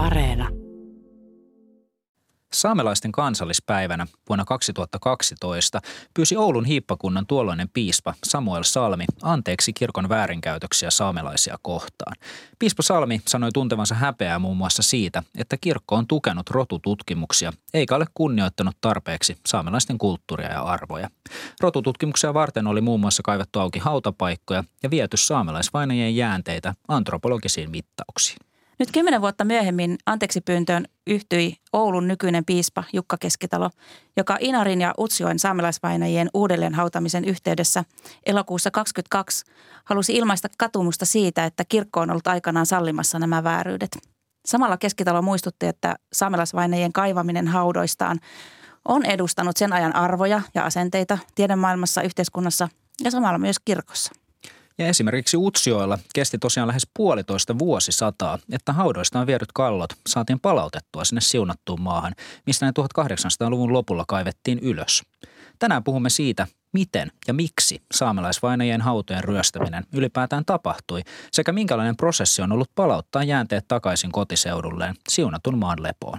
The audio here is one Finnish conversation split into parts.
Areena. Saamelaisten kansallispäivänä vuonna 2012 pyysi Oulun hiippakunnan tuolloinen piispa Samuel Salmi anteeksi kirkon väärinkäytöksiä saamelaisia kohtaan. Piispa Salmi sanoi tuntevansa häpeää muun muassa siitä, että kirkko on tukenut rotututkimuksia eikä ole kunnioittanut tarpeeksi saamelaisten kulttuuria ja arvoja. Rotututkimuksia varten oli muun muassa kaivettu auki hautapaikkoja ja viety saamelaisvainajien jäänteitä antropologisiin mittauksiin. Nyt kymmenen vuotta myöhemmin anteeksi pyyntöön yhtyi Oulun nykyinen piispa Jukka Keskitalo, joka Inarin ja Utsjoen saamelaisvainajien uudelleen hautamisen yhteydessä elokuussa 2022 halusi ilmaista katumusta siitä, että kirkko on ollut aikanaan sallimassa nämä vääryydet. Samalla Keskitalo muistutti, että saamelaisvainajien kaivaminen haudoistaan on edustanut sen ajan arvoja ja asenteita tiedemaailmassa, yhteiskunnassa ja samalla myös kirkossa. Ja esimerkiksi Utsioilla kesti tosiaan lähes puolitoista vuosisataa, että haudoistaan viedyt kallot saatiin palautettua sinne siunattuun maahan, mistä ne 1800-luvun lopulla kaivettiin ylös. Tänään puhumme siitä, miten ja miksi saamelaisvainajien hautojen ryöstäminen ylipäätään tapahtui sekä minkälainen prosessi on ollut palauttaa jäänteet takaisin kotiseudulleen siunatun maan lepoon.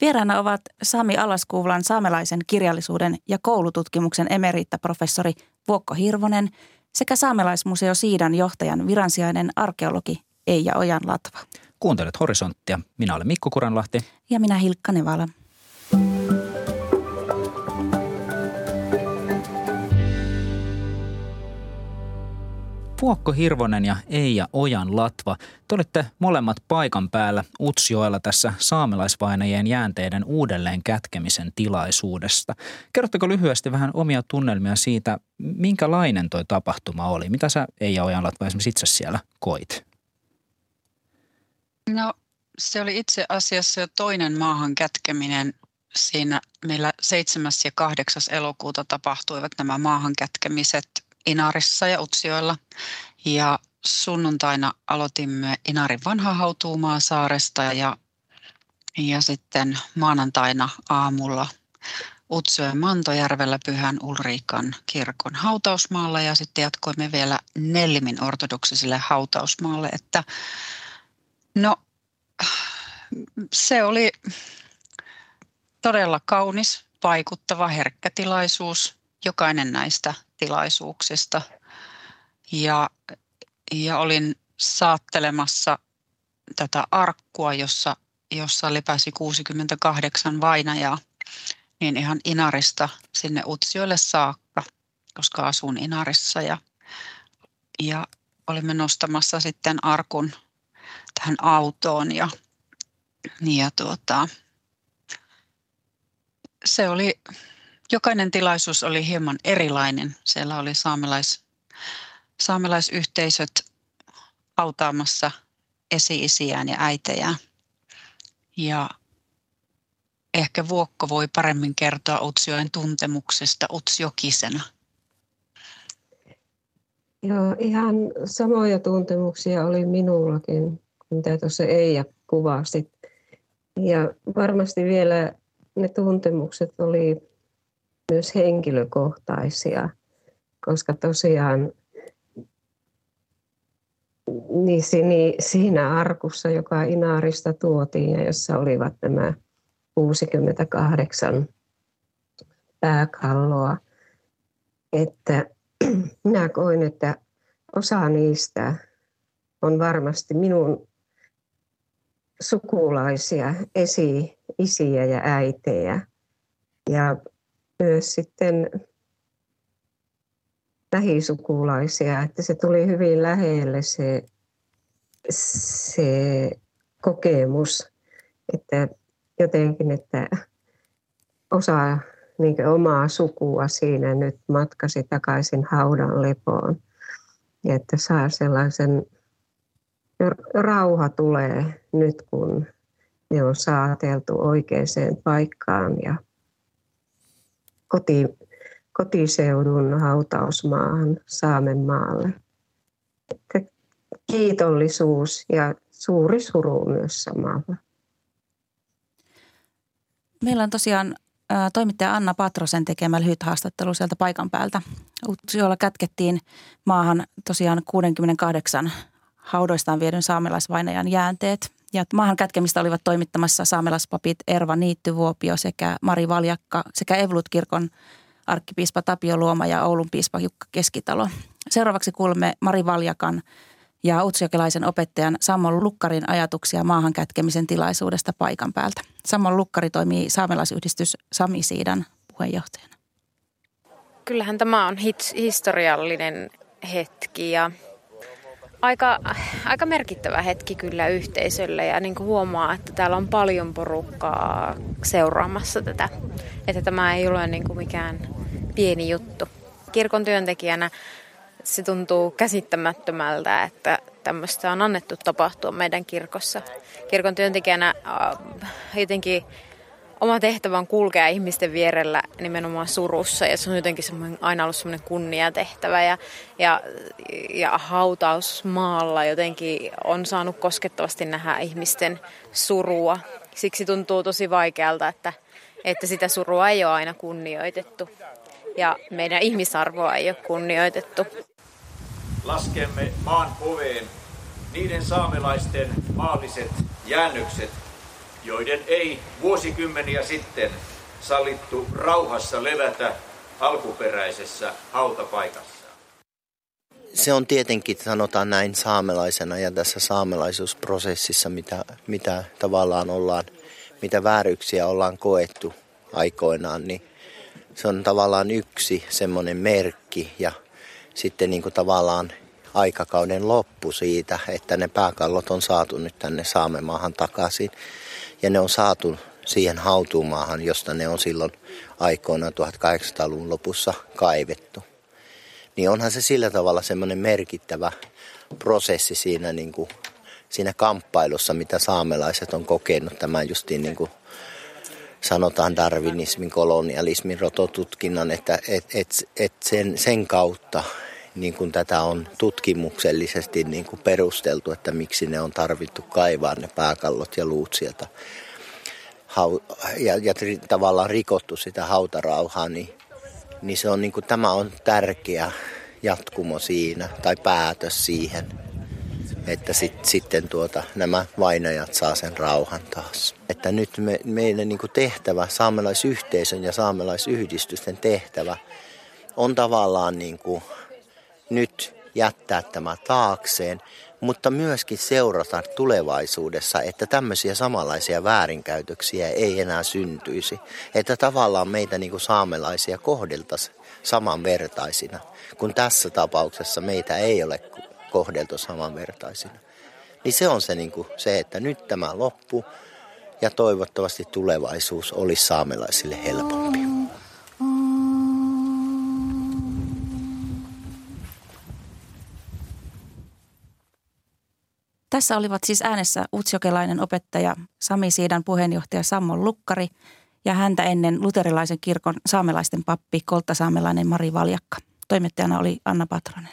Vieraana ovat Sami Alaskuulan saamelaisen kirjallisuuden ja koulututkimuksen emeriittaprofessori Vuokko Hirvonen – sekä Saamelaismuseo Siidan johtajan viransijainen arkeologi Eija Ojan Latva. Kuuntelet Horisonttia. Minä olen Mikko Kuranlahti. Ja minä Hilkka Nevala. Puokko Hirvonen ja Eija Ojan Latva, te olitte molemmat paikan päällä Utsjoella tässä saamelaisvainajien jäänteiden uudelleen kätkemisen tilaisuudesta. Kerrotteko lyhyesti vähän omia tunnelmia siitä, minkälainen toi tapahtuma oli? Mitä sä Eija Ojan Latva esimerkiksi itse siellä koit? No se oli itse asiassa jo toinen maahan kätkeminen siinä meillä 7. ja 8. elokuuta tapahtuivat nämä maahan kätkemiset Inarissa ja Utsioilla. Ja sunnuntaina aloitimme Inarin vanha hautuumaa saaresta ja, ja sitten maanantaina aamulla Utsjoen Mantojärvellä Pyhän Ulriikan kirkon hautausmaalla ja sitten jatkoimme vielä Nellimin ortodoksiselle hautausmaalle, että no se oli todella kaunis, vaikuttava, herkkä tilaisuus jokainen näistä tilaisuuksista. Ja, ja olin saattelemassa tätä arkkua, jossa, jossa lepäsi 68 vainajaa, niin ihan Inarista sinne Utsioille saakka, koska asun Inarissa. Ja, ja olimme nostamassa sitten arkun tähän autoon ja, ja tuota, se oli jokainen tilaisuus oli hieman erilainen. Siellä oli saamelais, saamelaisyhteisöt autaamassa esi-isiään ja äitejään. Ja ehkä Vuokko voi paremmin kertoa Utsjoen tuntemuksesta Utsjokisena. Joo, ihan samoja tuntemuksia oli minullakin, mitä tuossa Eija kuvasi. Ja varmasti vielä ne tuntemukset oli myös henkilökohtaisia, koska tosiaan niin siinä arkussa, joka Inaarista tuotiin ja jossa olivat nämä 68 pääkalloa, että minä koin, että osa niistä on varmasti minun sukulaisia, esi-isiä ja äitejä. Ja myös sitten lähisukulaisia, että se tuli hyvin lähelle se, se kokemus, että jotenkin, että osa niin omaa sukua siinä nyt matkasi takaisin haudan lepoon. Ja että saa sellaisen, rauha tulee nyt kun ne on saateltu oikeaan paikkaan ja koti, kotiseudun hautausmaahan Saamenmaalle. Että kiitollisuus ja suuri suru myös samalla. Meillä on tosiaan toimittaja Anna Patrosen tekemä lyhyt haastattelu sieltä paikan päältä, jolla kätkettiin maahan tosiaan 68 haudoistaan viedyn saamelaisvainajan jäänteet. Ja maahan kätkemistä olivat toimittamassa saamelaispapit Erva Niittyvuopio sekä Mari Valjakka sekä Evlut-kirkon arkkipiispa Tapio Luoma ja Oulun piispa Jukka Keskitalo. Seuraavaksi kuulemme Mari Valjakan ja utsjokelaisen opettajan Sammon Lukkarin ajatuksia maahan kätkemisen tilaisuudesta paikan päältä. Sammon Lukkari toimii saamelaisyhdistys Sami Siidan puheenjohtajana. Kyllähän tämä on historiallinen hetki ja aika, aika merkittävä hetki kyllä yhteisölle ja niin huomaa, että täällä on paljon porukkaa seuraamassa tätä. Että tämä ei ole niin kuin mikään pieni juttu. Kirkon työntekijänä se tuntuu käsittämättömältä, että tämmöistä on annettu tapahtua meidän kirkossa. Kirkon työntekijänä äh, jotenkin oma tehtävä on kulkea ihmisten vierellä nimenomaan surussa ja se on jotenkin aina ollut semmoinen kunniatehtävä ja, ja, ja hautausmaalla jotenkin on saanut koskettavasti nähdä ihmisten surua. Siksi tuntuu tosi vaikealta, että, että sitä surua ei ole aina kunnioitettu ja meidän ihmisarvoa ei ole kunnioitettu. Laskemme maan poveen niiden saamelaisten maalliset jäännökset, joiden ei vuosikymmeniä sitten sallittu rauhassa levätä alkuperäisessä hautapaikassa. Se on tietenkin, sanotaan näin, saamelaisena ja tässä saamelaisuusprosessissa, mitä, mitä tavallaan ollaan, mitä vääryksiä ollaan koettu aikoinaan, niin se on tavallaan yksi semmoinen merkki ja sitten niin kuin tavallaan aikakauden loppu siitä, että ne pääkallot on saatu nyt tänne Saamemaahan takaisin. Ja ne on saatu siihen hautumaahan, josta ne on silloin aikoina 1800-luvun lopussa kaivettu. Niin onhan se sillä tavalla semmoinen merkittävä prosessi siinä, niin kuin, siinä kamppailussa, mitä saamelaiset on kokenut tämän justiin niin kuin sanotaan darwinismin, kolonialismin, rototutkinnan, että et, et, et sen, sen kautta niin kuin tätä on tutkimuksellisesti niin kuin perusteltu, että miksi ne on tarvittu kaivaa ne pääkallot ja luut sieltä ja, ja tavallaan rikottu sitä hautarauhaa, niin, niin, se on niin kuin, tämä on tärkeä jatkumo siinä tai päätös siihen, että sit, sitten tuota, nämä vainajat saa sen rauhan taas. Että nyt me, meidän niin kuin tehtävä, saamelaisyhteisön ja saamelaisyhdistysten tehtävä on tavallaan niin kuin nyt jättää tämä taakseen, mutta myöskin seurata tulevaisuudessa, että tämmöisiä samanlaisia väärinkäytöksiä ei enää syntyisi. Että tavallaan meitä niin kuin saamelaisia kohdeltaisiin samanvertaisina, kun tässä tapauksessa meitä ei ole kohdeltu samanvertaisina. Niin se on se, niin kuin, se että nyt tämä loppu ja toivottavasti tulevaisuus olisi saamelaisille helpompi. Tässä olivat siis äänessä utsjokelainen opettaja Sami Siidan puheenjohtaja Sammon Lukkari ja häntä ennen luterilaisen kirkon saamelaisten pappi kolttasaamelainen Mari Valjakka. Toimittajana oli Anna Patronen.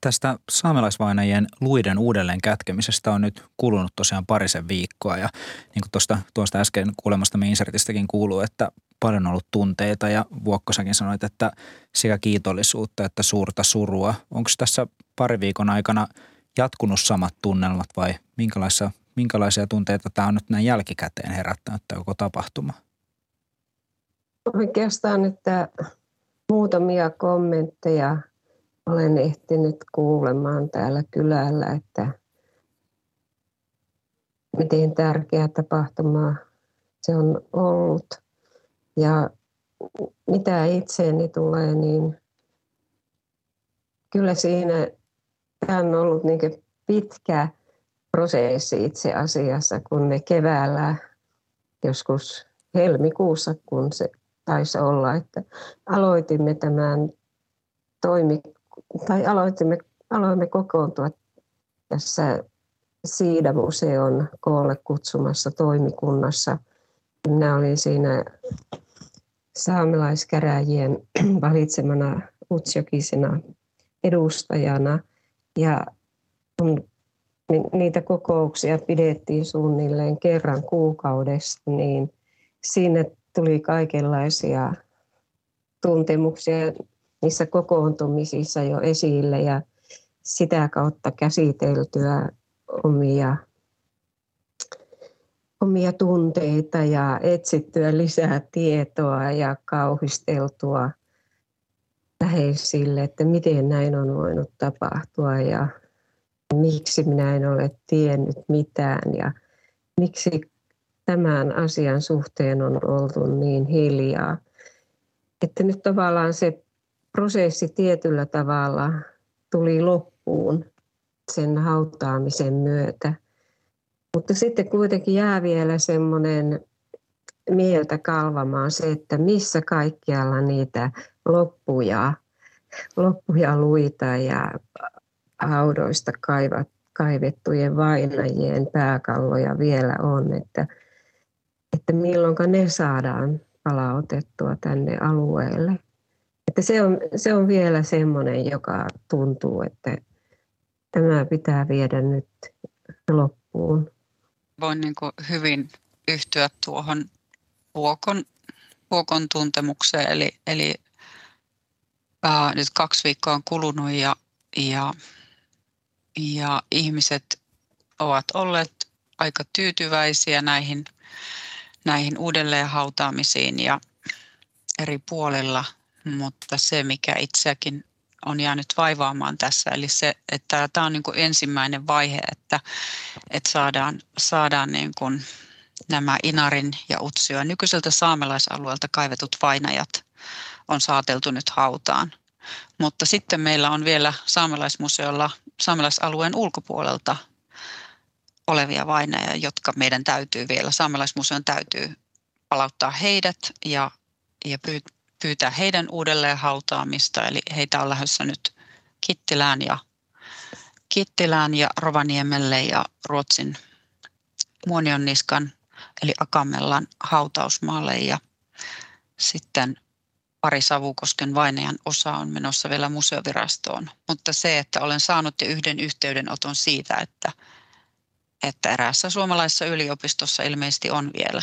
Tästä saamelaisvainajien luiden uudelleen kätkemisestä on nyt kulunut tosiaan parisen viikkoa ja niin kuin tuosta, tuosta äsken kuulemasta insertistäkin kuuluu, että paljon on ollut tunteita ja Vuokkosakin sanoit, että sekä kiitollisuutta että suurta surua. Onko tässä pari viikon aikana – jatkunut samat tunnelmat vai minkälaisia, minkälaisia tunteita tämä on nyt näin jälkikäteen herättänyt tämä koko tapahtuma? Oikeastaan, että muutamia kommentteja olen ehtinyt kuulemaan täällä kylällä, että miten tärkeä tapahtuma se on ollut. Ja mitä itseeni tulee, niin kyllä siinä Tämä on ollut niin pitkä prosessi itse asiassa, kun me keväällä joskus helmikuussa, kun se taisi olla, että aloitimme tämän toimi, tai aloitimme, aloimme kokoontua tässä Siida-museon koolle kutsumassa toimikunnassa. Minä olin siinä saamelaiskäräjien valitsemana utsjokisena edustajana – ja kun niitä kokouksia pidettiin suunnilleen kerran kuukaudessa, niin sinne tuli kaikenlaisia tuntemuksia niissä kokoontumisissa jo esille ja sitä kautta käsiteltyä omia omia tunteita ja etsittyä lisää tietoa ja kauhisteltua läheisille, että miten näin on voinut tapahtua ja miksi minä en ole tiennyt mitään ja miksi tämän asian suhteen on oltu niin hiljaa. Että nyt tavallaan se prosessi tietyllä tavalla tuli loppuun sen hautaamisen myötä. Mutta sitten kuitenkin jää vielä semmoinen mieltä kalvamaan se, että missä kaikkialla niitä loppuja, loppuja luita ja haudoista kaivat, kaivettujen vainajien pääkalloja vielä on, että, että milloin ne saadaan palautettua tänne alueelle. Että se, on, se on vielä semmoinen, joka tuntuu, että tämä pitää viedä nyt loppuun. Voin niin hyvin yhtyä tuohon vuokon, vuokon tuntemukseen, eli, eli ää, nyt kaksi viikkoa on kulunut ja, ja, ja ihmiset ovat olleet aika tyytyväisiä näihin, näihin uudelleenhautaamisiin ja eri puolilla, mutta se mikä itseäkin on jäänyt vaivaamaan tässä. Eli se, että tämä on niin kuin ensimmäinen vaihe, että, että saadaan, saadaan niin kuin nämä Inarin ja Utsio nykyiseltä saamelaisalueelta kaivetut vainajat on saateltu nyt hautaan. Mutta sitten meillä on vielä saamelaismuseolla saamelaisalueen ulkopuolelta olevia vainajia, jotka meidän täytyy vielä, saamelaismuseon täytyy palauttaa heidät ja, ja pyytää heidän uudelleen hautaamista. Eli heitä on lähdössä nyt Kittilään ja, Kittilään ja Rovaniemelle ja Ruotsin Muonionniskan eli Akamellan hautausmaalle ja sitten pari Savukosken vainajan osa on menossa vielä museovirastoon. Mutta se, että olen saanut jo yhden yhteydenoton siitä, että, että eräässä suomalaisessa yliopistossa ilmeisesti on vielä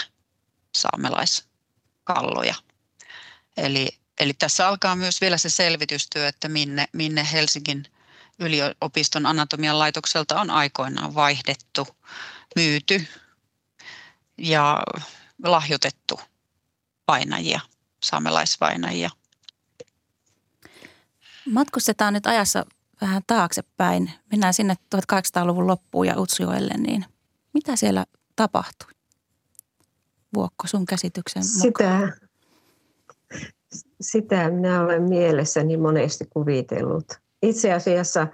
saamelaiskalloja. Eli, eli tässä alkaa myös vielä se selvitystyö, että minne, minne Helsingin yliopiston anatomian laitokselta on aikoinaan vaihdettu, myyty ja lahjoitettu painajia, saamelaisvainajia. Matkustetaan nyt ajassa vähän taaksepäin. Mennään sinne 1800-luvun loppuun ja Utsjoelle, niin mitä siellä tapahtui? Vuokko sun käsityksen mukaan? Sitä, sitä minä olen mielessäni monesti kuvitellut. Itse asiassa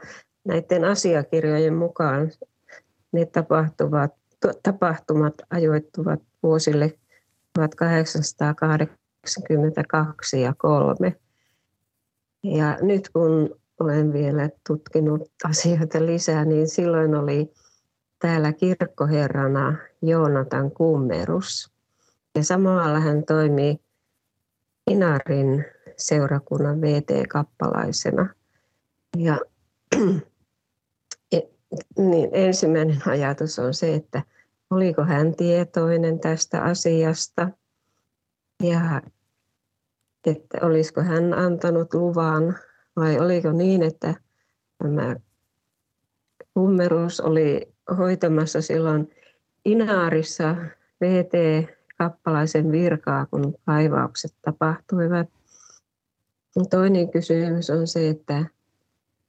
näiden asiakirjojen mukaan ne tapahtuvat, tapahtumat ajoittuvat vuosille 1882 ja 3. Ja nyt kun olen vielä tutkinut asioita lisää, niin silloin oli täällä kirkkoherrana Joonatan Kummerus. Ja samalla hän toimii Inarin seurakunnan VT-kappalaisena. Ja niin ensimmäinen ajatus on se, että oliko hän tietoinen tästä asiasta ja että olisiko hän antanut luvan vai oliko niin, että tämä kummerus oli hoitamassa silloin Inaarissa VT kappalaisen virkaa, kun kaivaukset tapahtuivat. Toinen kysymys on se, että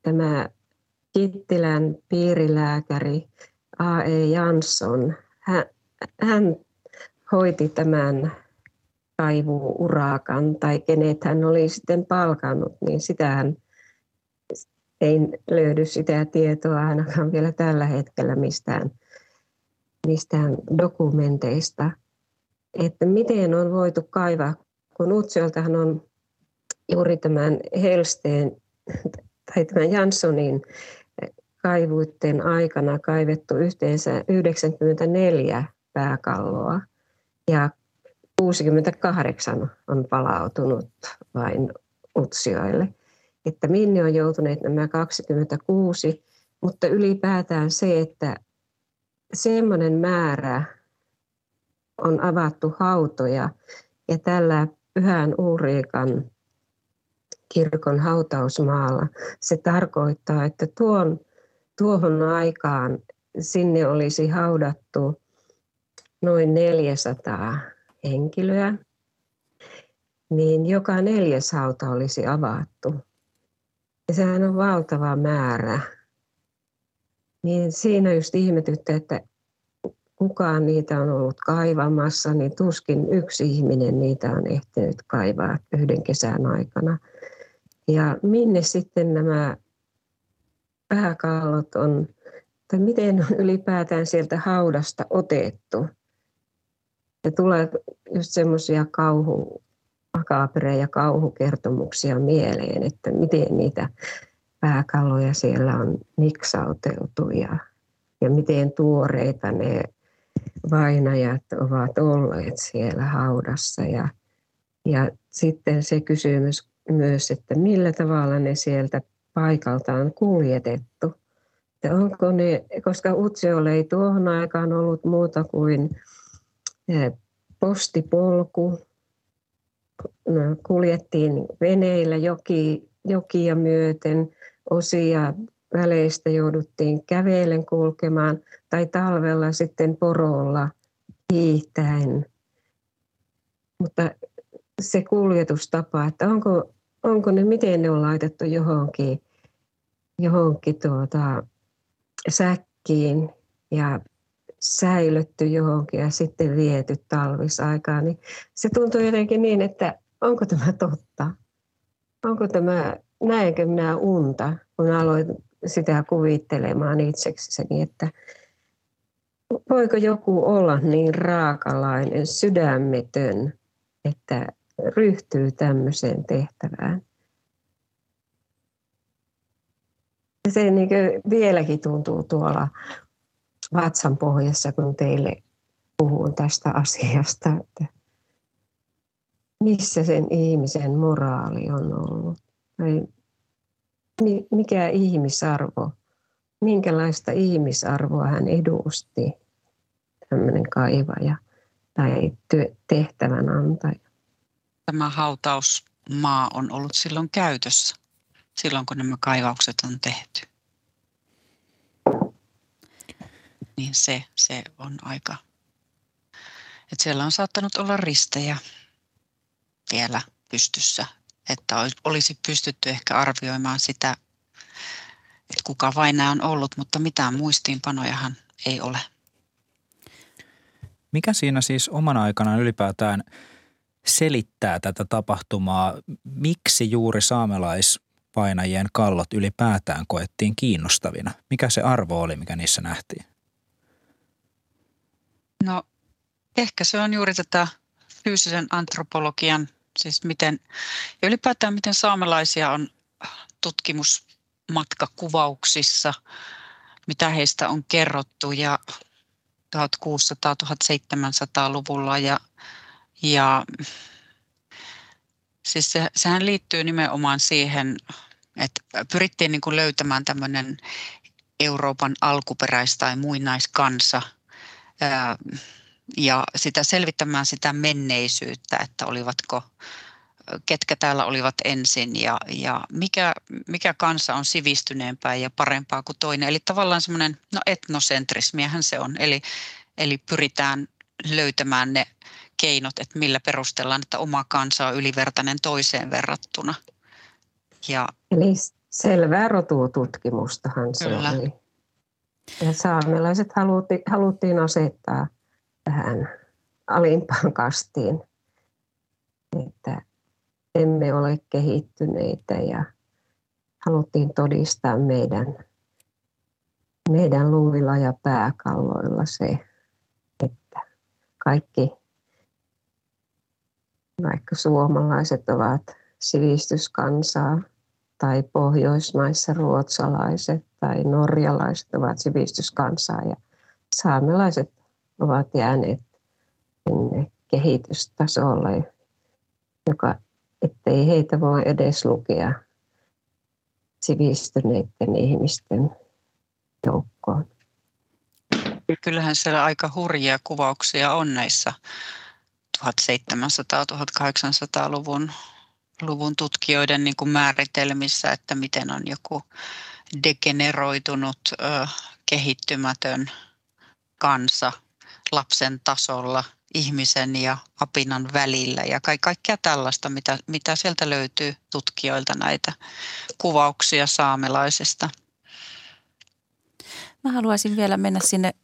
tämä Kittilän piirilääkäri A.E. Jansson, hän, hän hoiti tämän kaivuurakan tai kenet hän oli sitten palkannut, niin sitähän ei löydy sitä tietoa ainakaan vielä tällä hetkellä mistään, mistään dokumenteista. Että miten on voitu kaivaa, kun Utsioltahan on juuri tämän Helsteen tai tämän Janssonin kaivuitten aikana kaivettu yhteensä 94 pääkalloa. Ja 68 on palautunut vain Utsioille. Että minne on joutuneet nämä 26, mutta ylipäätään se, että semmoinen määrä on avattu hautoja ja tällä Pyhän Uuriikan kirkon hautausmaalla se tarkoittaa, että tuon, tuohon aikaan sinne olisi haudattu noin 400 henkilöä, niin joka neljäs hauta olisi avattu. Ja sehän on valtava määrä. Niin siinä just ihmetytte, että kukaan niitä on ollut kaivamassa, niin tuskin yksi ihminen niitä on ehtinyt kaivaa yhden kesän aikana. Ja minne sitten nämä pääkallot on, tai miten on ylipäätään sieltä haudasta otettu. Ja tulee just semmoisia kauhu, ja kauhukertomuksia mieleen, että miten niitä pääkalloja siellä on niksauteltu ja, ja miten tuoreita ne vainajat ovat olleet siellä haudassa. Ja, ja sitten se kysymys myös, että millä tavalla ne sieltä paikalta on kuljetettu. Että onko ne, koska Utsjoelle ei tuohon aikaan ollut muuta kuin postipolku. No, kuljettiin veneillä joki, jokia myöten, osia väleistä jouduttiin kävelen kulkemaan tai talvella sitten porolla hiihtäen. Mutta se kuljetustapa, että onko, onko ne, miten ne on laitettu johonkin, johonkin tuota, säkkiin ja säilytty johonkin ja sitten viety talvisaikaan, niin se tuntuu jotenkin niin, että onko tämä totta? Onko tämä, näenkö minä unta, kun aloin sitä kuvittelemaan itsekseni, että voiko joku olla niin raakalainen, sydämetön, että ryhtyy tämmöiseen tehtävään. Se niin vieläkin tuntuu tuolla vatsan pohjassa, kun teille puhun tästä asiasta, että missä sen ihmisen moraali on ollut. Tai mikä ihmisarvo, minkälaista ihmisarvoa hän edusti, tämmöinen kaivaja tai tehtävän antaja. Tämä hautausmaa on ollut silloin käytössä, silloin kun nämä kaivaukset on tehty. Niin se, se on aika, että siellä on saattanut olla ristejä vielä pystyssä että olisi pystytty ehkä arvioimaan sitä, että kuka vain nämä on ollut, mutta mitään muistiinpanojahan ei ole. Mikä siinä siis omana aikanaan ylipäätään selittää tätä tapahtumaa? Miksi juuri saamelaispainajien kallot ylipäätään koettiin kiinnostavina? Mikä se arvo oli, mikä niissä nähtiin? No ehkä se on juuri tätä fyysisen antropologian Siis miten, ja ylipäätään miten saamelaisia on tutkimusmatkakuvauksissa, mitä heistä on kerrottu ja 1600-1700-luvulla ja, ja siis se, sehän liittyy nimenomaan siihen, että pyrittiin niin kuin löytämään tämmöinen Euroopan alkuperäis- tai muinaiskansa ja sitä selvittämään sitä menneisyyttä, että olivatko, ketkä täällä olivat ensin ja, ja mikä, mikä kansa on sivistyneempää ja parempaa kuin toinen. Eli tavallaan semmoinen, no etnosentrismiähän se on, eli, eli pyritään löytämään ne keinot, että millä perustellaan, että oma kansa on ylivertainen toiseen verrattuna. Ja, Eli selvää rotututkimustahan se kyllä. oli. Ja saamelaiset haluttiin, haluttiin asettaa tähän alimpaan kastiin, että emme ole kehittyneitä ja haluttiin todistaa meidän, meidän luilla ja pääkalloilla se, että kaikki, vaikka suomalaiset ovat sivistyskansaa tai Pohjoismaissa ruotsalaiset tai norjalaiset ovat sivistyskansaa ja saamelaiset ovat jääneet sinne kehitystasolle, joka, ettei heitä voi edes lukea sivistyneiden ihmisten joukkoon. Kyllähän siellä aika hurjia kuvauksia on näissä 1700-1800-luvun luvun tutkijoiden niin kuin määritelmissä, että miten on joku degeneroitunut, kehittymätön kansa – lapsen tasolla, ihmisen ja apinan välillä ja ka- kaikkea tällaista, mitä, mitä sieltä löytyy tutkijoilta näitä kuvauksia saamelaisesta. Mä haluaisin vielä mennä sinne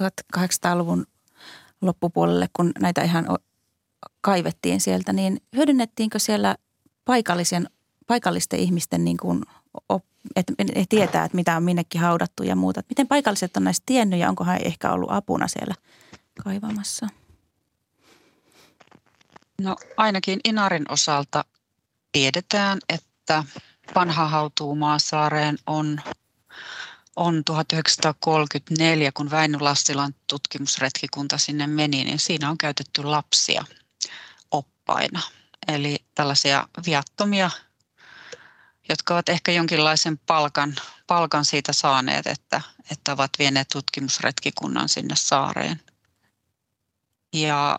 1800-luvun loppupuolelle, kun näitä ihan kaivettiin sieltä, niin hyödynnettiinkö siellä paikallisen, paikallisten ihmisten niin kuin, että he tietää, että mitä on minnekin haudattu ja muuta. Että miten paikalliset on näistä tiennyt ja onko he ehkä ollut apuna siellä kaivamassa? No ainakin Inarin osalta tiedetään, että vanha hautuumaasaareen on on 1934, kun Väinö Lassilan tutkimusretkikunta sinne meni, niin siinä on käytetty lapsia oppaina. Eli tällaisia viattomia, jotka ovat ehkä jonkinlaisen palkan, palkan siitä saaneet, että, että ovat vieneet tutkimusretkikunnan sinne saareen. Ja,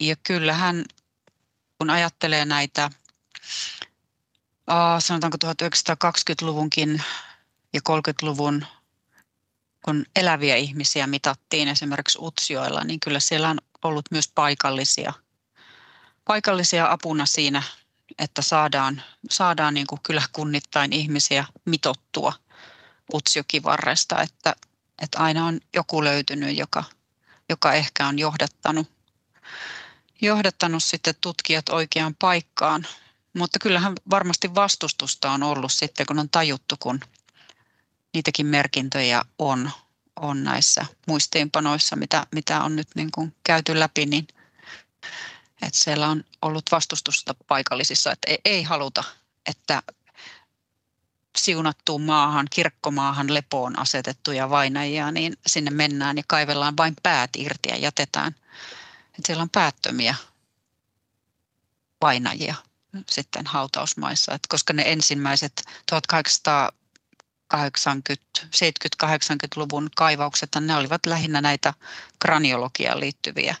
ja kyllähän, kun ajattelee näitä, sanotaanko 1920-luvunkin ja 30-luvun, kun eläviä ihmisiä mitattiin esimerkiksi Utsioilla, niin kyllä siellä on ollut myös paikallisia, paikallisia apuna siinä, että saadaan, saadaan niin kuin kyläkunnittain ihmisiä mitottua Utsiokivarresta, että, että aina on joku löytynyt, joka, joka ehkä on johdattanut, johdattanut sitten tutkijat oikeaan paikkaan. Mutta kyllähän varmasti vastustusta on ollut sitten, kun on tajuttu, kun niitäkin merkintöjä on, on näissä muistiinpanoissa, mitä, mitä on nyt niin kuin käyty läpi, niin että siellä on ollut vastustusta paikallisissa, että ei, ei haluta, että siunattuun maahan, kirkkomaahan lepoon asetettuja vainajia, niin sinne mennään ja kaivellaan vain päät irti ja jätetään. Että siellä on päättömiä vainajia sitten hautausmaissa, että koska ne ensimmäiset 1800 70, 80-luvun kaivaukset, ne olivat lähinnä näitä kraniologiaan liittyviä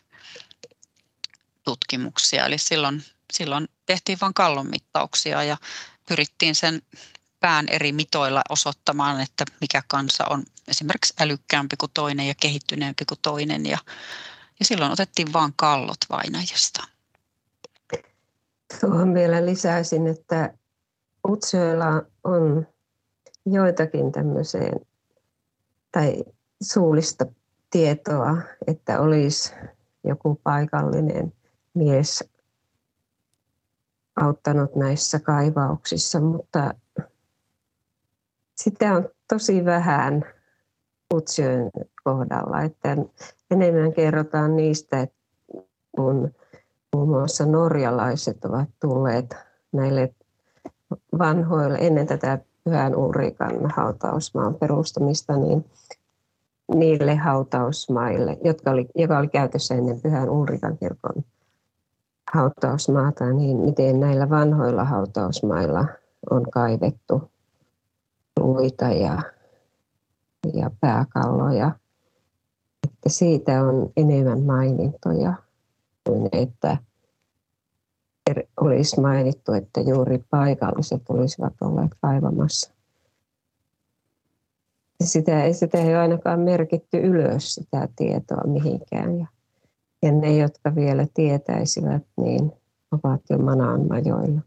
tutkimuksia. Eli silloin, silloin tehtiin vain kallonmittauksia ja pyrittiin sen pään eri mitoilla osoittamaan, että mikä kansa on esimerkiksi älykkäämpi kuin toinen ja kehittyneempi kuin toinen. Ja, ja silloin otettiin vain kallot vainajasta. Tuohon vielä lisäisin, että Utsjoella on joitakin tämmöiseen tai suullista tietoa, että olisi joku paikallinen mies auttanut näissä kaivauksissa, mutta sitä on tosi vähän Utsjoen kohdalla, että enemmän kerrotaan niistä, että kun muun muassa norjalaiset ovat tulleet näille vanhoille ennen tätä Pyhän Ulrikan hautausmaan perustamista, niin niille hautausmaille, jotka oli, joka oli käytössä ennen Pyhän Ulrikan kirkon hautausmaata, niin miten näillä vanhoilla hautausmailla on kaivettu luita ja, ja pääkalloja. Että siitä on enemmän mainintoja kuin että olisi mainittu, että juuri paikalliset olisivat olleet kaivamassa. Sitä, sitä ei ainakaan merkitty ylös sitä tietoa mihinkään. Ja, ja ne, jotka vielä tietäisivät, niin ovat jo manaan majoilla.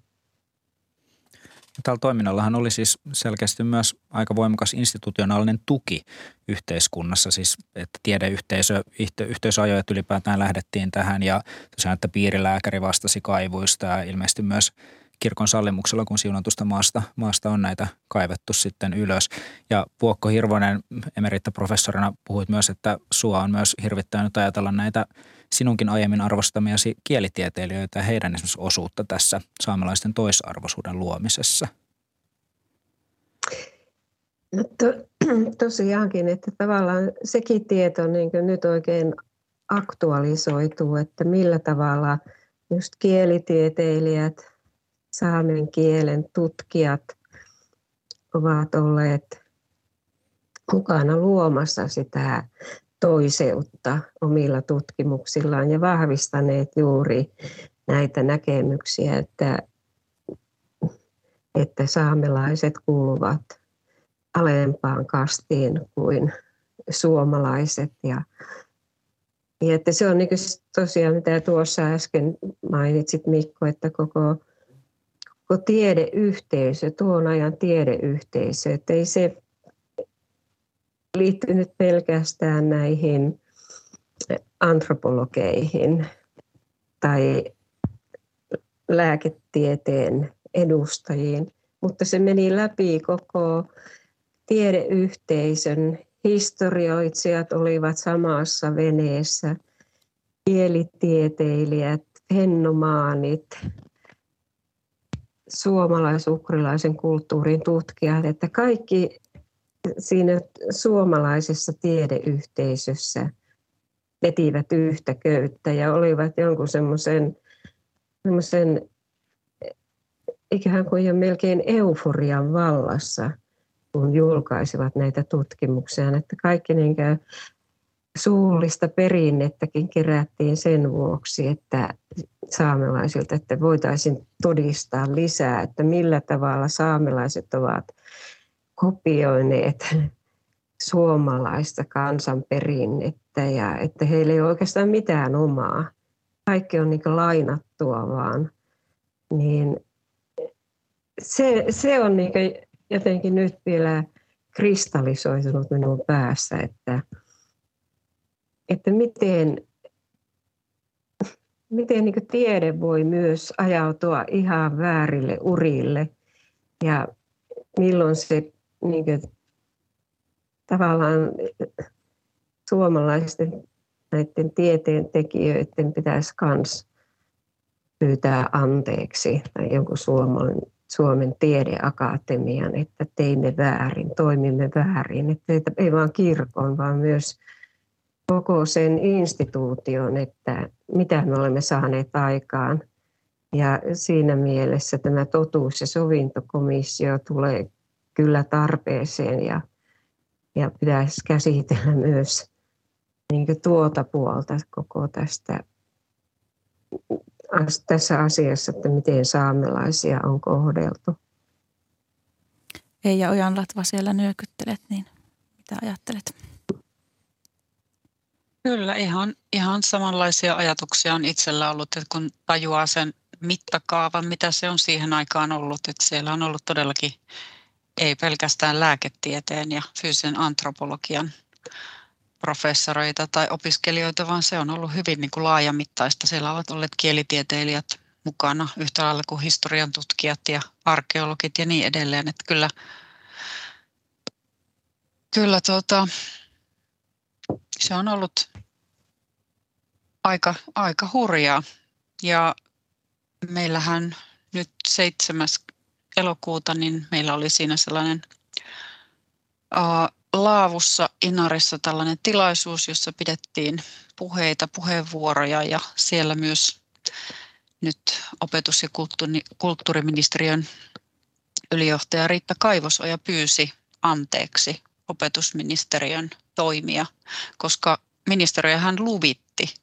Tällä toiminnallahan oli siis selkeästi myös aika voimakas institutionaalinen tuki yhteiskunnassa, siis että tiedeyhteisö, yhteisöajojat ylipäätään lähdettiin tähän ja tosiaan, että piirilääkäri vastasi kaivuista ja ilmeisesti myös kirkon sallimuksella, kun siunatusta maasta, maasta on näitä kaivettu sitten ylös. Ja Vuokko Hirvonen professorina puhuit myös, että sua on myös hirvittänyt ajatella näitä sinunkin aiemmin arvostamiasi kielitieteilijöitä ja heidän esimerkiksi osuutta tässä saamelaisten toisarvoisuuden luomisessa? No to, tosiaankin, että tavallaan sekin tieto niin nyt oikein aktualisoituu, että millä tavalla just kielitieteilijät, saamen kielen tutkijat ovat olleet mukana luomassa sitä toiseutta omilla tutkimuksillaan ja vahvistaneet juuri näitä näkemyksiä, että, että saamelaiset kuuluvat alempaan kastiin kuin suomalaiset. Ja Ja että se on niin tosiaan, mitä tuossa äsken mainitsit Mikko, että koko, koko tiedeyhteisö, tuon ajan tiedeyhteisö, että ei se liittynyt pelkästään näihin antropologeihin tai lääketieteen edustajiin, mutta se meni läpi koko tiedeyhteisön. Historioitsijat olivat samassa veneessä, kielitieteilijät, fennomaanit, suomalais-ukrilaisen kulttuurin tutkijat, että kaikki siinä suomalaisessa tiedeyhteisössä vetivät yhtä köyttä ja olivat jonkun semmoisen semmoisen ikään kuin jo melkein euforian vallassa, kun julkaisivat näitä tutkimuksia, että kaikki niin suullista perinnettäkin kerättiin sen vuoksi, että saamelaisilta, että voitaisiin todistaa lisää, että millä tavalla saamelaiset ovat kopioineet suomalaista kansanperinnettä ja että heillä ei ole oikeastaan mitään omaa. Kaikki on niin lainattua vaan. Niin se, se on niin jotenkin nyt vielä kristallisoitunut minun päässä, että, että miten, miten niin tiede voi myös ajautua ihan väärille urille ja milloin se niin kuin, tavallaan suomalaisten näiden tieteen tekijöiden pitäisi myös pyytää anteeksi tai jonkun Suomen, Suomen tiedeakatemian, että teimme väärin, toimimme väärin. Että ei vain kirkon, vaan myös koko sen instituution, että mitä me olemme saaneet aikaan. Ja siinä mielessä tämä totuus- ja sovintokomissio tulee kyllä tarpeeseen ja, ja pitäisi käsitellä myös niin tuota puolta koko tästä tässä asiassa, että miten saamelaisia on kohdeltu. Eija Ojanlatva siellä nyökyttelet, niin mitä ajattelet? Kyllä, ihan, ihan samanlaisia ajatuksia on itsellä ollut, että kun tajuaa sen mittakaavan, mitä se on siihen aikaan ollut, että siellä on ollut todellakin ei pelkästään lääketieteen ja fyysisen antropologian professoreita tai opiskelijoita, vaan se on ollut hyvin niin kuin laajamittaista. Siellä ovat olleet kielitieteilijät mukana yhtä lailla kuin historian tutkijat ja arkeologit ja niin edelleen. Että kyllä kyllä tuota, se on ollut aika, aika hurjaa. Ja meillähän nyt 7. elokuuta, niin meillä oli siinä sellainen Laavussa Inarissa tällainen tilaisuus, jossa pidettiin puheita, puheenvuoroja ja siellä myös nyt opetus- ja kulttuuriministeriön ylijohtaja Riitta Kaivosoja pyysi anteeksi opetusministeriön toimia, koska ministeriöhän luvitti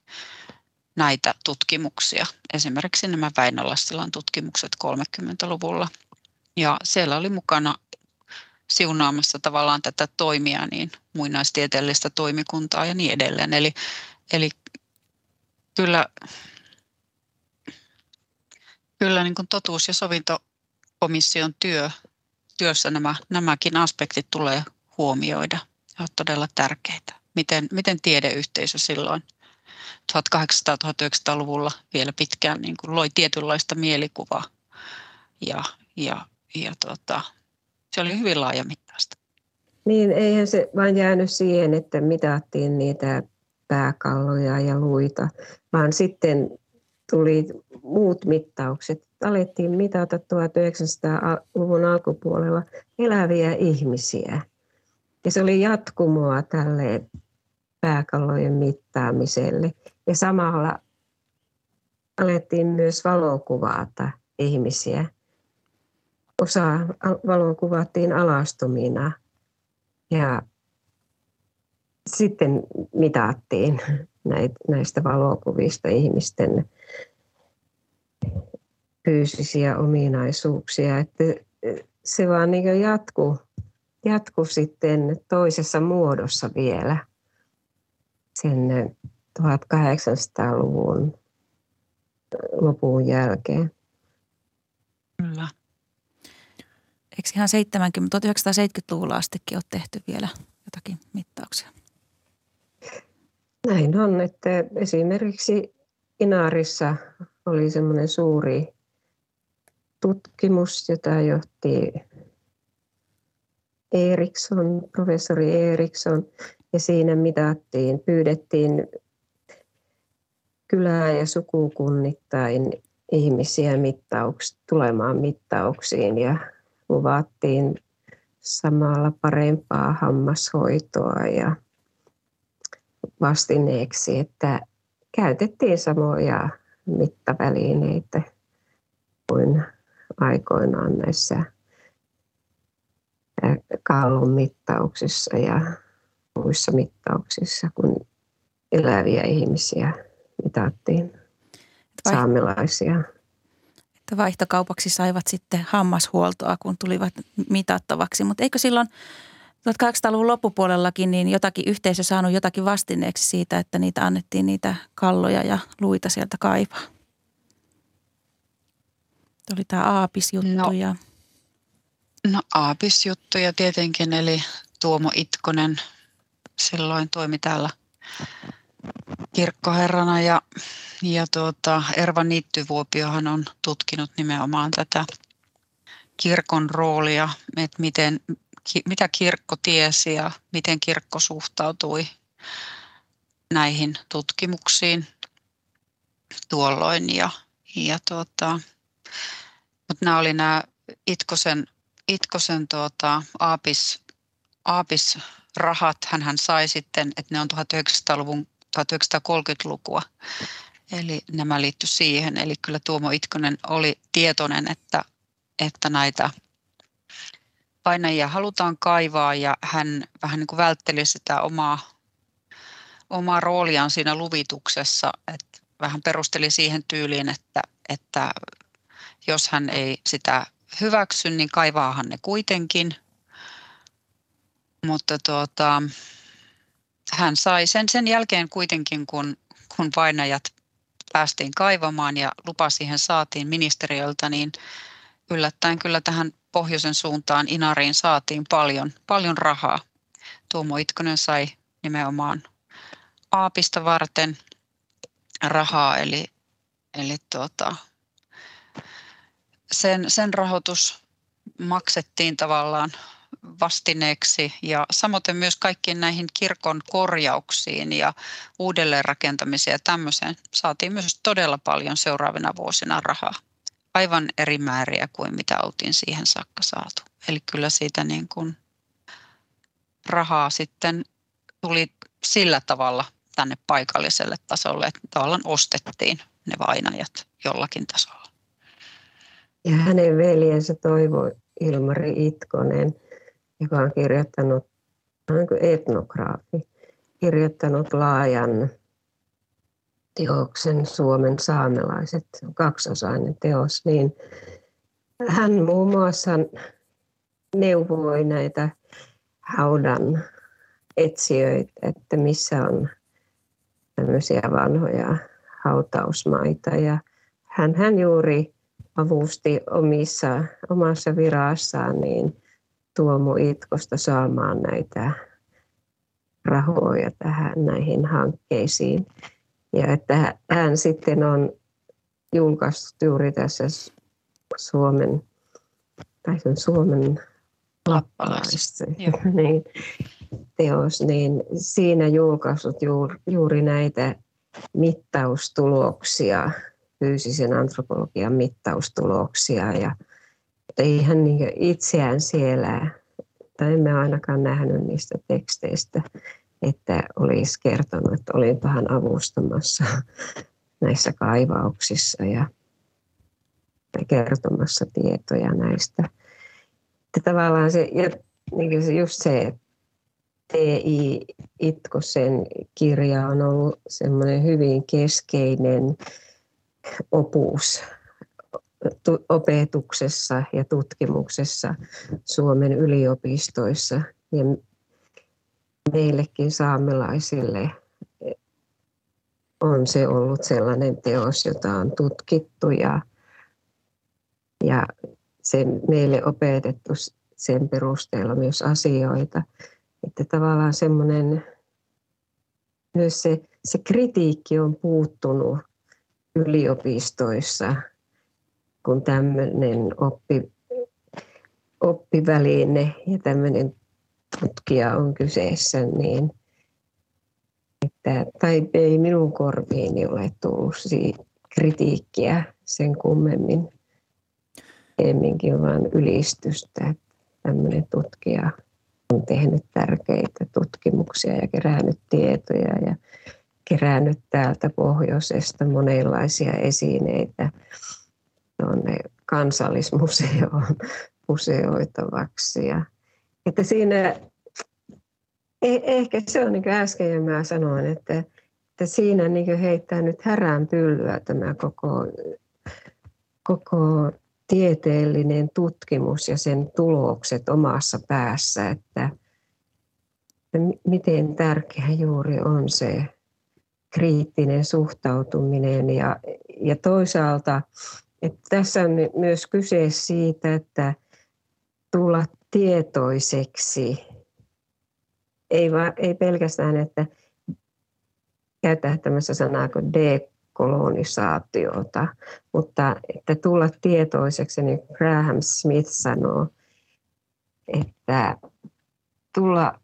näitä tutkimuksia, esimerkiksi nämä Väinö Lassilan tutkimukset 30-luvulla. Ja siellä oli mukana siunaamassa tavallaan tätä toimia, niin muinaistieteellistä toimikuntaa ja niin edelleen. Eli, eli kyllä, kyllä niin kuin totuus- ja sovintokomission työ, työssä nämä, nämäkin aspektit tulee huomioida ovat todella tärkeitä. Miten, miten tiedeyhteisö silloin 1800-1900-luvulla vielä pitkään niin kuin loi tietynlaista mielikuvaa ja, ja, ja tuota, se oli hyvin laajamittaista. Niin, eihän se vain jäänyt siihen, että mitattiin niitä pääkalloja ja luita, vaan sitten tuli muut mittaukset. Alettiin mitata 1900-luvun alkupuolella eläviä ihmisiä. Ja se oli jatkumoa tälle pääkallojen mittaamiselle. Ja samalla alettiin myös valokuvata ihmisiä osa valoa kuvattiin alastomina ja sitten mitattiin näistä valokuvista ihmisten fyysisiä ominaisuuksia. Että se vaan niin jatku, jatku sitten toisessa muodossa vielä sen 1800-luvun lopun jälkeen. Kyllä. Eikö ihan 70, 1970-luvulla astikin ole tehty vielä jotakin mittauksia? Näin on, että esimerkiksi Inaarissa oli semmoinen suuri tutkimus, jota johti Eriksson, professori Eriksson, ja siinä mitattiin, pyydettiin kylää ja sukukunnittain ihmisiä mittauks, tulemaan mittauksiin ja luvattiin samalla parempaa hammashoitoa ja vastineeksi, että käytettiin samoja mittavälineitä kuin aikoinaan näissä kaulun mittauksissa ja muissa mittauksissa, kun eläviä ihmisiä mitattiin, saamelaisia. Että vaihtokaupaksi saivat sitten hammashuoltoa, kun tulivat mitattavaksi. Mutta eikö silloin 1800-luvun loppupuolellakin niin jotakin yhteisö saanut jotakin vastineeksi siitä, että niitä annettiin niitä kalloja ja luita sieltä kaivaa? Oli tämä aapisjuttu no, ja... No aapisjuttuja tietenkin, eli Tuomo Itkonen silloin toimi täällä kirkkoherrana ja, ja tuota, Erva Niittyvuopiohan on tutkinut nimenomaan tätä kirkon roolia, että miten, ki, mitä kirkko tiesi ja miten kirkko suhtautui näihin tutkimuksiin tuolloin. Ja, ja tuota, mutta nämä oli nämä Itkosen, Itkosen tuota, Aapis, Aapis rahat hän sai sitten, että ne on 1900-luvun 1930-lukua. Eli nämä liittyy siihen. Eli kyllä Tuomo Itkonen oli tietoinen, että, että näitä painajia halutaan kaivaa ja hän vähän niin kuin vältteli sitä omaa, omaa rooliaan siinä luvituksessa. Että vähän perusteli siihen tyyliin, että, että jos hän ei sitä hyväksy, niin kaivaahan ne kuitenkin. Mutta tuota, hän sai sen sen jälkeen kuitenkin, kun, kun painajat päästiin kaivamaan ja lupa siihen saatiin ministeriöltä, niin yllättäen kyllä tähän pohjoisen suuntaan Inariin saatiin paljon, paljon rahaa. Tuomo Itkonen sai nimenomaan Aapista varten rahaa, eli, eli tuota, sen, sen rahoitus maksettiin tavallaan vastineeksi ja samoin myös kaikkiin näihin kirkon korjauksiin ja uudelleenrakentamiseen ja tämmöiseen saatiin myös todella paljon seuraavina vuosina rahaa. Aivan eri määriä kuin mitä oltiin siihen saakka saatu. Eli kyllä siitä niin kuin rahaa sitten tuli sillä tavalla tänne paikalliselle tasolle, että tavallaan ostettiin ne vainajat jollakin tasolla. Ja hänen veljensä Toivo Ilmari Itkonen joka on kirjoittanut, on etnograafi, kirjoittanut laajan teoksen Suomen saamelaiset, kaksosainen teos, niin hän muun muassa neuvoi näitä haudan etsijöitä, että missä on tämmöisiä vanhoja hautausmaita. Ja hän, hän juuri avusti omissa, omassa virassaan niin Tuomo Itkosta saamaan näitä rahoja tähän näihin hankkeisiin. Ja että hän sitten on julkaissut juuri tässä Suomen, tai sen Suomen lappalaista niin, teos, niin siinä julkaissut juuri, juuri näitä mittaustuloksia, fyysisen antropologian mittaustuloksia ja ei hän niin itseään siellä, tai emme ainakaan nähnyt niistä teksteistä, että olisi kertonut, että olinpahan avustamassa näissä kaivauksissa ja kertomassa tietoja näistä. Että tavallaan se, ja niin se just se, että T.I. Itkosen kirja on ollut semmoinen hyvin keskeinen opus opetuksessa ja tutkimuksessa Suomen yliopistoissa ja meillekin saamelaisille on se ollut sellainen teos, jota on tutkittu ja, ja se meille opetettu sen perusteella myös asioita. Että tavallaan semmoinen, myös se, se kritiikki on puuttunut yliopistoissa, kun tämmöinen oppi, oppiväline ja tämmöinen tutkija on kyseessä, niin että, tai ei minun korviini ole tullut kritiikkiä sen kummemmin, emminkin vaan ylistystä, että tämmöinen tutkija on tehnyt tärkeitä tutkimuksia ja kerännyt tietoja ja kerännyt täältä pohjoisesta monenlaisia esineitä tuonne kansallismuseoon museoitavaksi. Ja, että siinä eh, ehkä se on niin kuin äsken jo mä sanoin, että, että siinä niin heittää nyt härään pyllyä tämä koko, koko tieteellinen tutkimus ja sen tulokset omassa päässä, että, että miten tärkeä juuri on se kriittinen suhtautuminen ja, ja toisaalta että tässä on myös kyse siitä, että tulla tietoiseksi, ei, va, ei pelkästään, että käyttää tämmöistä sanaa kuin dekolonisaatiota, mutta että tulla tietoiseksi, niin Graham Smith sanoo, että tulla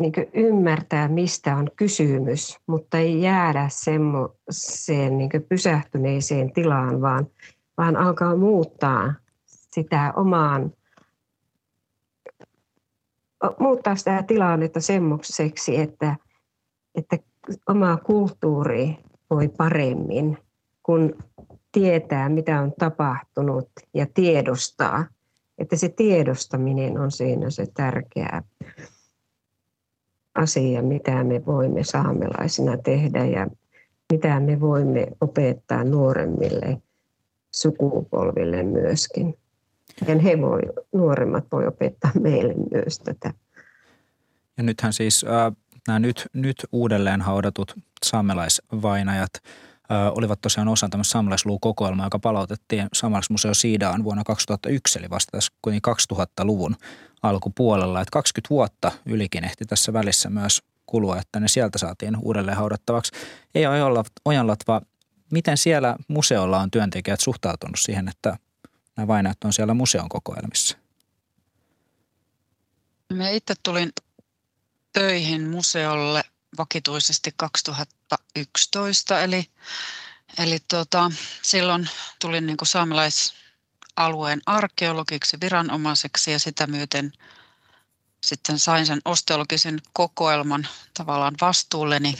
niin ymmärtää, mistä on kysymys, mutta ei jäädä semmoiseen niin pysähtyneeseen tilaan, vaan, vaan alkaa muuttaa sitä omaan muuttaa sitä tilannetta semmoiseksi, että, että oma kulttuuri voi paremmin, kun tietää, mitä on tapahtunut ja tiedostaa. Että se tiedostaminen on siinä se tärkeä asia, mitä me voimme saamelaisina tehdä ja mitä me voimme opettaa nuoremmille sukupolville myöskin. Ja he voi, nuoremmat voi opettaa meille myös tätä. Ja nythän siis äh, nämä nyt, nyt uudelleen haudatut saamelaisvainajat äh, olivat tosiaan osa tämmöistä saamelaisluukokoelmaa, joka palautettiin Saamelaismuseo Siidaan vuonna 2001, eli vasta tässä 2000-luvun alkupuolella. Että 20 vuotta ylikin ehti tässä välissä myös kulua, että ne sieltä saatiin uudelleen haudattavaksi. Ei Ojanlatva, miten siellä museolla on työntekijät suhtautunut siihen, että nämä vainajat on siellä museon kokoelmissa? Me itse tulin töihin museolle vakituisesti 2011, eli, eli tota, silloin tulin niin kuin saamelaisalueen arkeologiksi viranomaiseksi ja sitä myöten sitten sain sen osteologisen kokoelman tavallaan vastuulleni.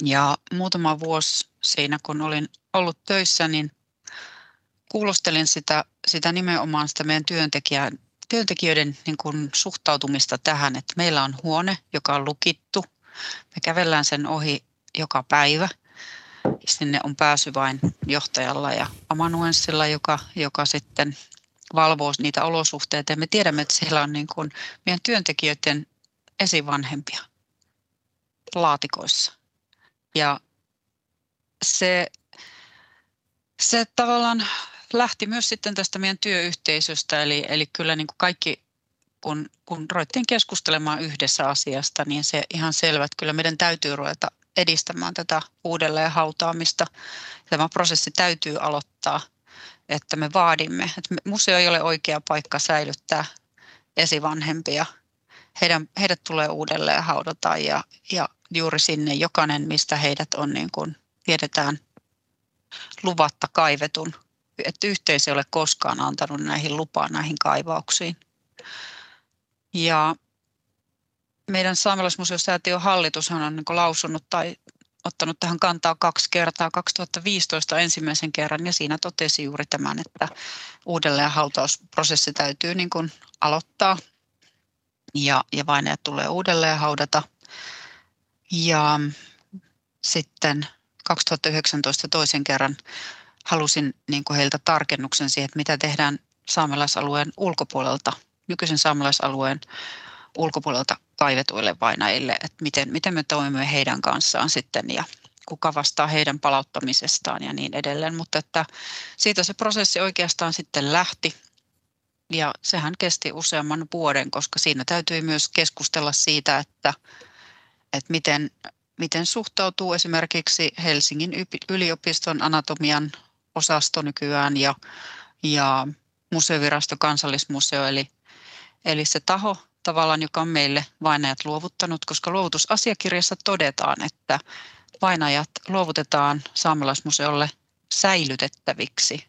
Ja muutama vuosi siinä, kun olin ollut töissä, niin kuulostelin sitä, sitä nimenomaan sitä meidän työntekijän, työntekijöiden niin kuin suhtautumista tähän, että meillä on huone, joka on lukittu. Me kävellään sen ohi joka päivä. Sinne on pääsy vain johtajalla ja amanuenssilla, joka, joka sitten valvoo niitä olosuhteita. Ja me tiedämme, että siellä on niin kuin meidän työntekijöiden esivanhempia laatikoissa. Ja se, se tavallaan lähti myös sitten tästä meidän työyhteisöstä, eli, eli kyllä niin kuin kaikki, kun, kun roittiin keskustelemaan yhdessä asiasta, niin se ihan selvä, että kyllä meidän täytyy ruveta edistämään tätä uudelleen hautaamista. Tämä prosessi täytyy aloittaa, että me vaadimme, että museo ei ole oikea paikka säilyttää esivanhempia. Heidän, heidät tulee uudelleen haudata ja, ja juuri sinne jokainen, mistä heidät on, niin kuin tiedetään luvatta kaivetun että yhteisö ei ole koskaan antanut näihin lupaa näihin kaivauksiin. Ja meidän saamelaismuseosäätiön hallitus on niin lausunut tai ottanut tähän kantaa kaksi kertaa, 2015 ensimmäisen kerran, ja siinä totesi juuri tämän, että uudelleenhautausprosessi täytyy niin kuin aloittaa, ja, ja vainajat tulee uudelleen haudata. Ja sitten 2019 toisen kerran halusin niin kuin heiltä tarkennuksen siihen, että mitä tehdään saamelaisalueen ulkopuolelta, nykyisen saamelaisalueen ulkopuolelta kaivetuille vainajille, että miten, miten me toimimme heidän kanssaan sitten ja kuka vastaa heidän palauttamisestaan ja niin edelleen. Mutta että siitä se prosessi oikeastaan sitten lähti ja sehän kesti useamman vuoden, koska siinä täytyi myös keskustella siitä, että, että miten, miten suhtautuu esimerkiksi Helsingin yliopiston anatomian osasto nykyään ja, ja museovirasto kansallismuseo, eli, eli se taho tavallaan, joka on meille vainajat luovuttanut, koska luovutusasiakirjassa todetaan, että vainajat luovutetaan saamelaismuseolle säilytettäviksi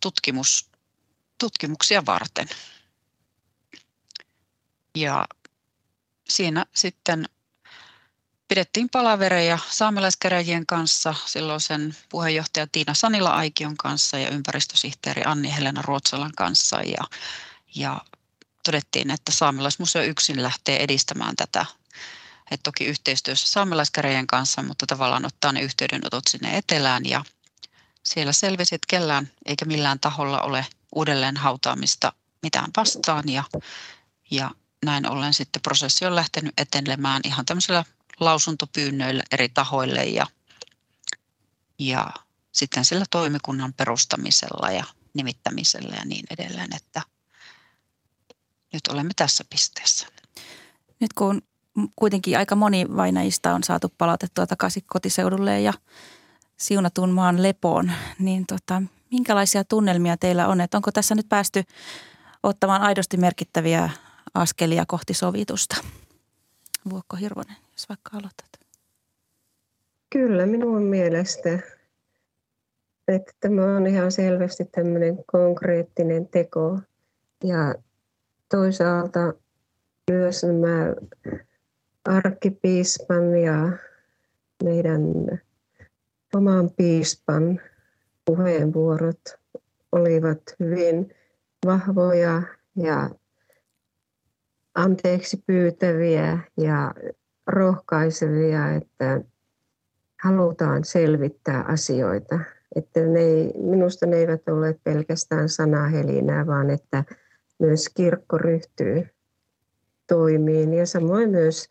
tutkimus, tutkimuksia varten. Ja siinä sitten pidettiin palavereja saamelaiskäräjien kanssa, silloisen puheenjohtaja Tiina Sanila-Aikion kanssa ja ympäristösihteeri Anni-Helena Ruotsalan kanssa. Ja, ja todettiin, että saamelaismuseo yksin lähtee edistämään tätä. Et toki yhteistyössä saamelaiskäräjien kanssa, mutta tavallaan ottaa ne yhteydenotot sinne etelään ja siellä selvisi, että kellään eikä millään taholla ole uudelleen hautaamista mitään vastaan ja, ja näin ollen sitten prosessi on lähtenyt etenemään ihan tämmöisellä lausuntopyynnöillä eri tahoille ja, ja sitten sillä toimikunnan perustamisella ja nimittämisellä ja niin edelleen, että nyt olemme tässä pisteessä. Nyt kun kuitenkin aika moni vainajista on saatu palautettua takaisin kotiseudulle ja siunatun maan lepoon, niin tota, minkälaisia tunnelmia teillä on? Että onko tässä nyt päästy ottamaan aidosti merkittäviä askelia kohti sovitusta? Vuokko Hirvonen, jos vaikka aloitat. Kyllä minun mielestä. Että tämä on ihan selvästi tämmöinen konkreettinen teko. Ja toisaalta myös nämä arkkipiispan ja meidän oman piispan puheenvuorot olivat hyvin vahvoja ja anteeksi pyytäviä ja rohkaisevia, että halutaan selvittää asioita. Että ne ei, minusta ne eivät ole pelkästään sanahelinää, vaan että myös kirkko ryhtyy toimiin. Ja samoin myös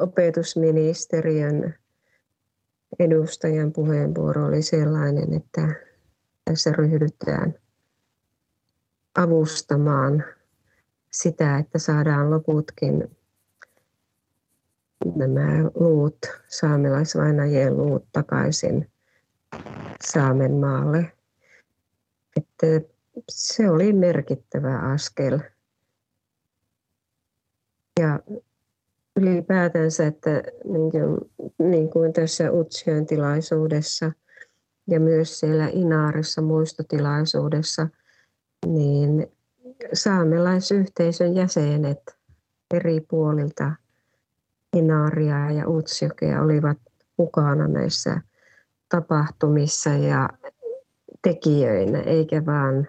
opetusministeriön edustajan puheenvuoro oli sellainen, että tässä ryhdytään avustamaan sitä, että saadaan loputkin nämä luut, saamelaisvainajien luut takaisin Saamen maalle. Että se oli merkittävä askel. Ja ylipäätänsä, että niin kuin, niin kuin tässä Utsjoen tilaisuudessa ja myös siellä Inaarissa muistotilaisuudessa, niin saamelaisyhteisön jäsenet eri puolilta Inaaria ja Utsjokea olivat mukana näissä tapahtumissa ja tekijöinä, eikä vain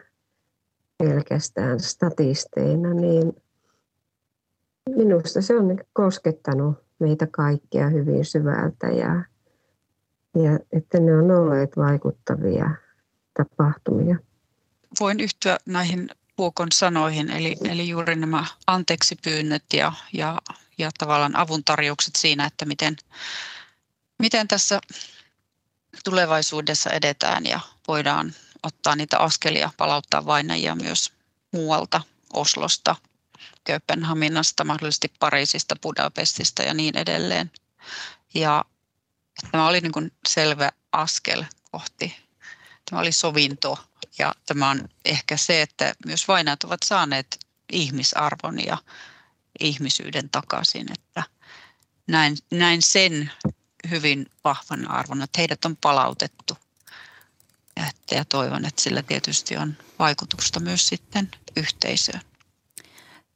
pelkästään statisteina, niin minusta se on koskettanut meitä kaikkia hyvin syvältä ja, ja että ne on olleet vaikuttavia tapahtumia. Voin yhtyä näihin Puokon sanoihin, eli, eli juuri nämä anteeksipyynnöt ja, ja, ja tavallaan avuntarjoukset siinä, että miten, miten tässä tulevaisuudessa edetään ja voidaan ottaa niitä askelia, palauttaa vainajia myös muualta, Oslosta, Kööpenhaminasta, mahdollisesti Pariisista, Budapestista ja niin edelleen. Ja tämä oli niin kuin selvä askel kohti, tämä oli sovinto ja tämä on ehkä se, että myös vainajat ovat saaneet ihmisarvon ja ihmisyyden takaisin, että näin, näin sen hyvin vahvan arvon, että heidät on palautettu. Ja, että, ja toivon, että sillä tietysti on vaikutusta myös sitten yhteisöön.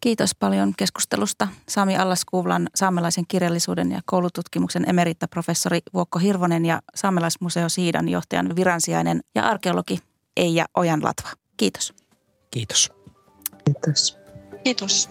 Kiitos paljon keskustelusta Sami Allaskuuvlan saamelaisen kirjallisuuden ja koulututkimuksen emerittaprofessori Vuokko Hirvonen ja Saamelaismuseo Siidan johtajan viransijainen ja arkeologi Eija Ojanlatva. Kiitos. Kiitos. Kiitos. Kiitos.